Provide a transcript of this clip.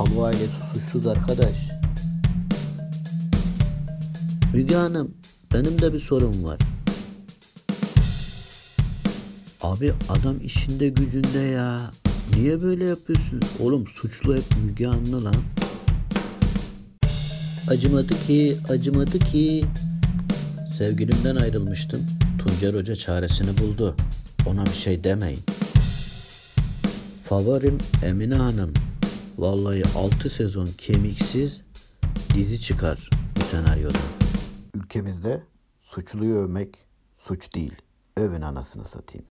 Havu ailesi suçsuz arkadaş. Müge Hanım, benim de bir sorum var. Abi adam işinde gücünde ya. Niye böyle yapıyorsun? Oğlum suçlu hep Müge Anlı lan. Acımadı ki, acımadı ki. Sevgilimden ayrılmıştım. Tuncer Hoca çaresini buldu. Ona bir şey demeyin. Favorim Emine Hanım. Vallahi 6 sezon kemiksiz dizi çıkar bu senaryoda. Ülkemizde suçluyu övmek suç değil. Övün anasını satayım.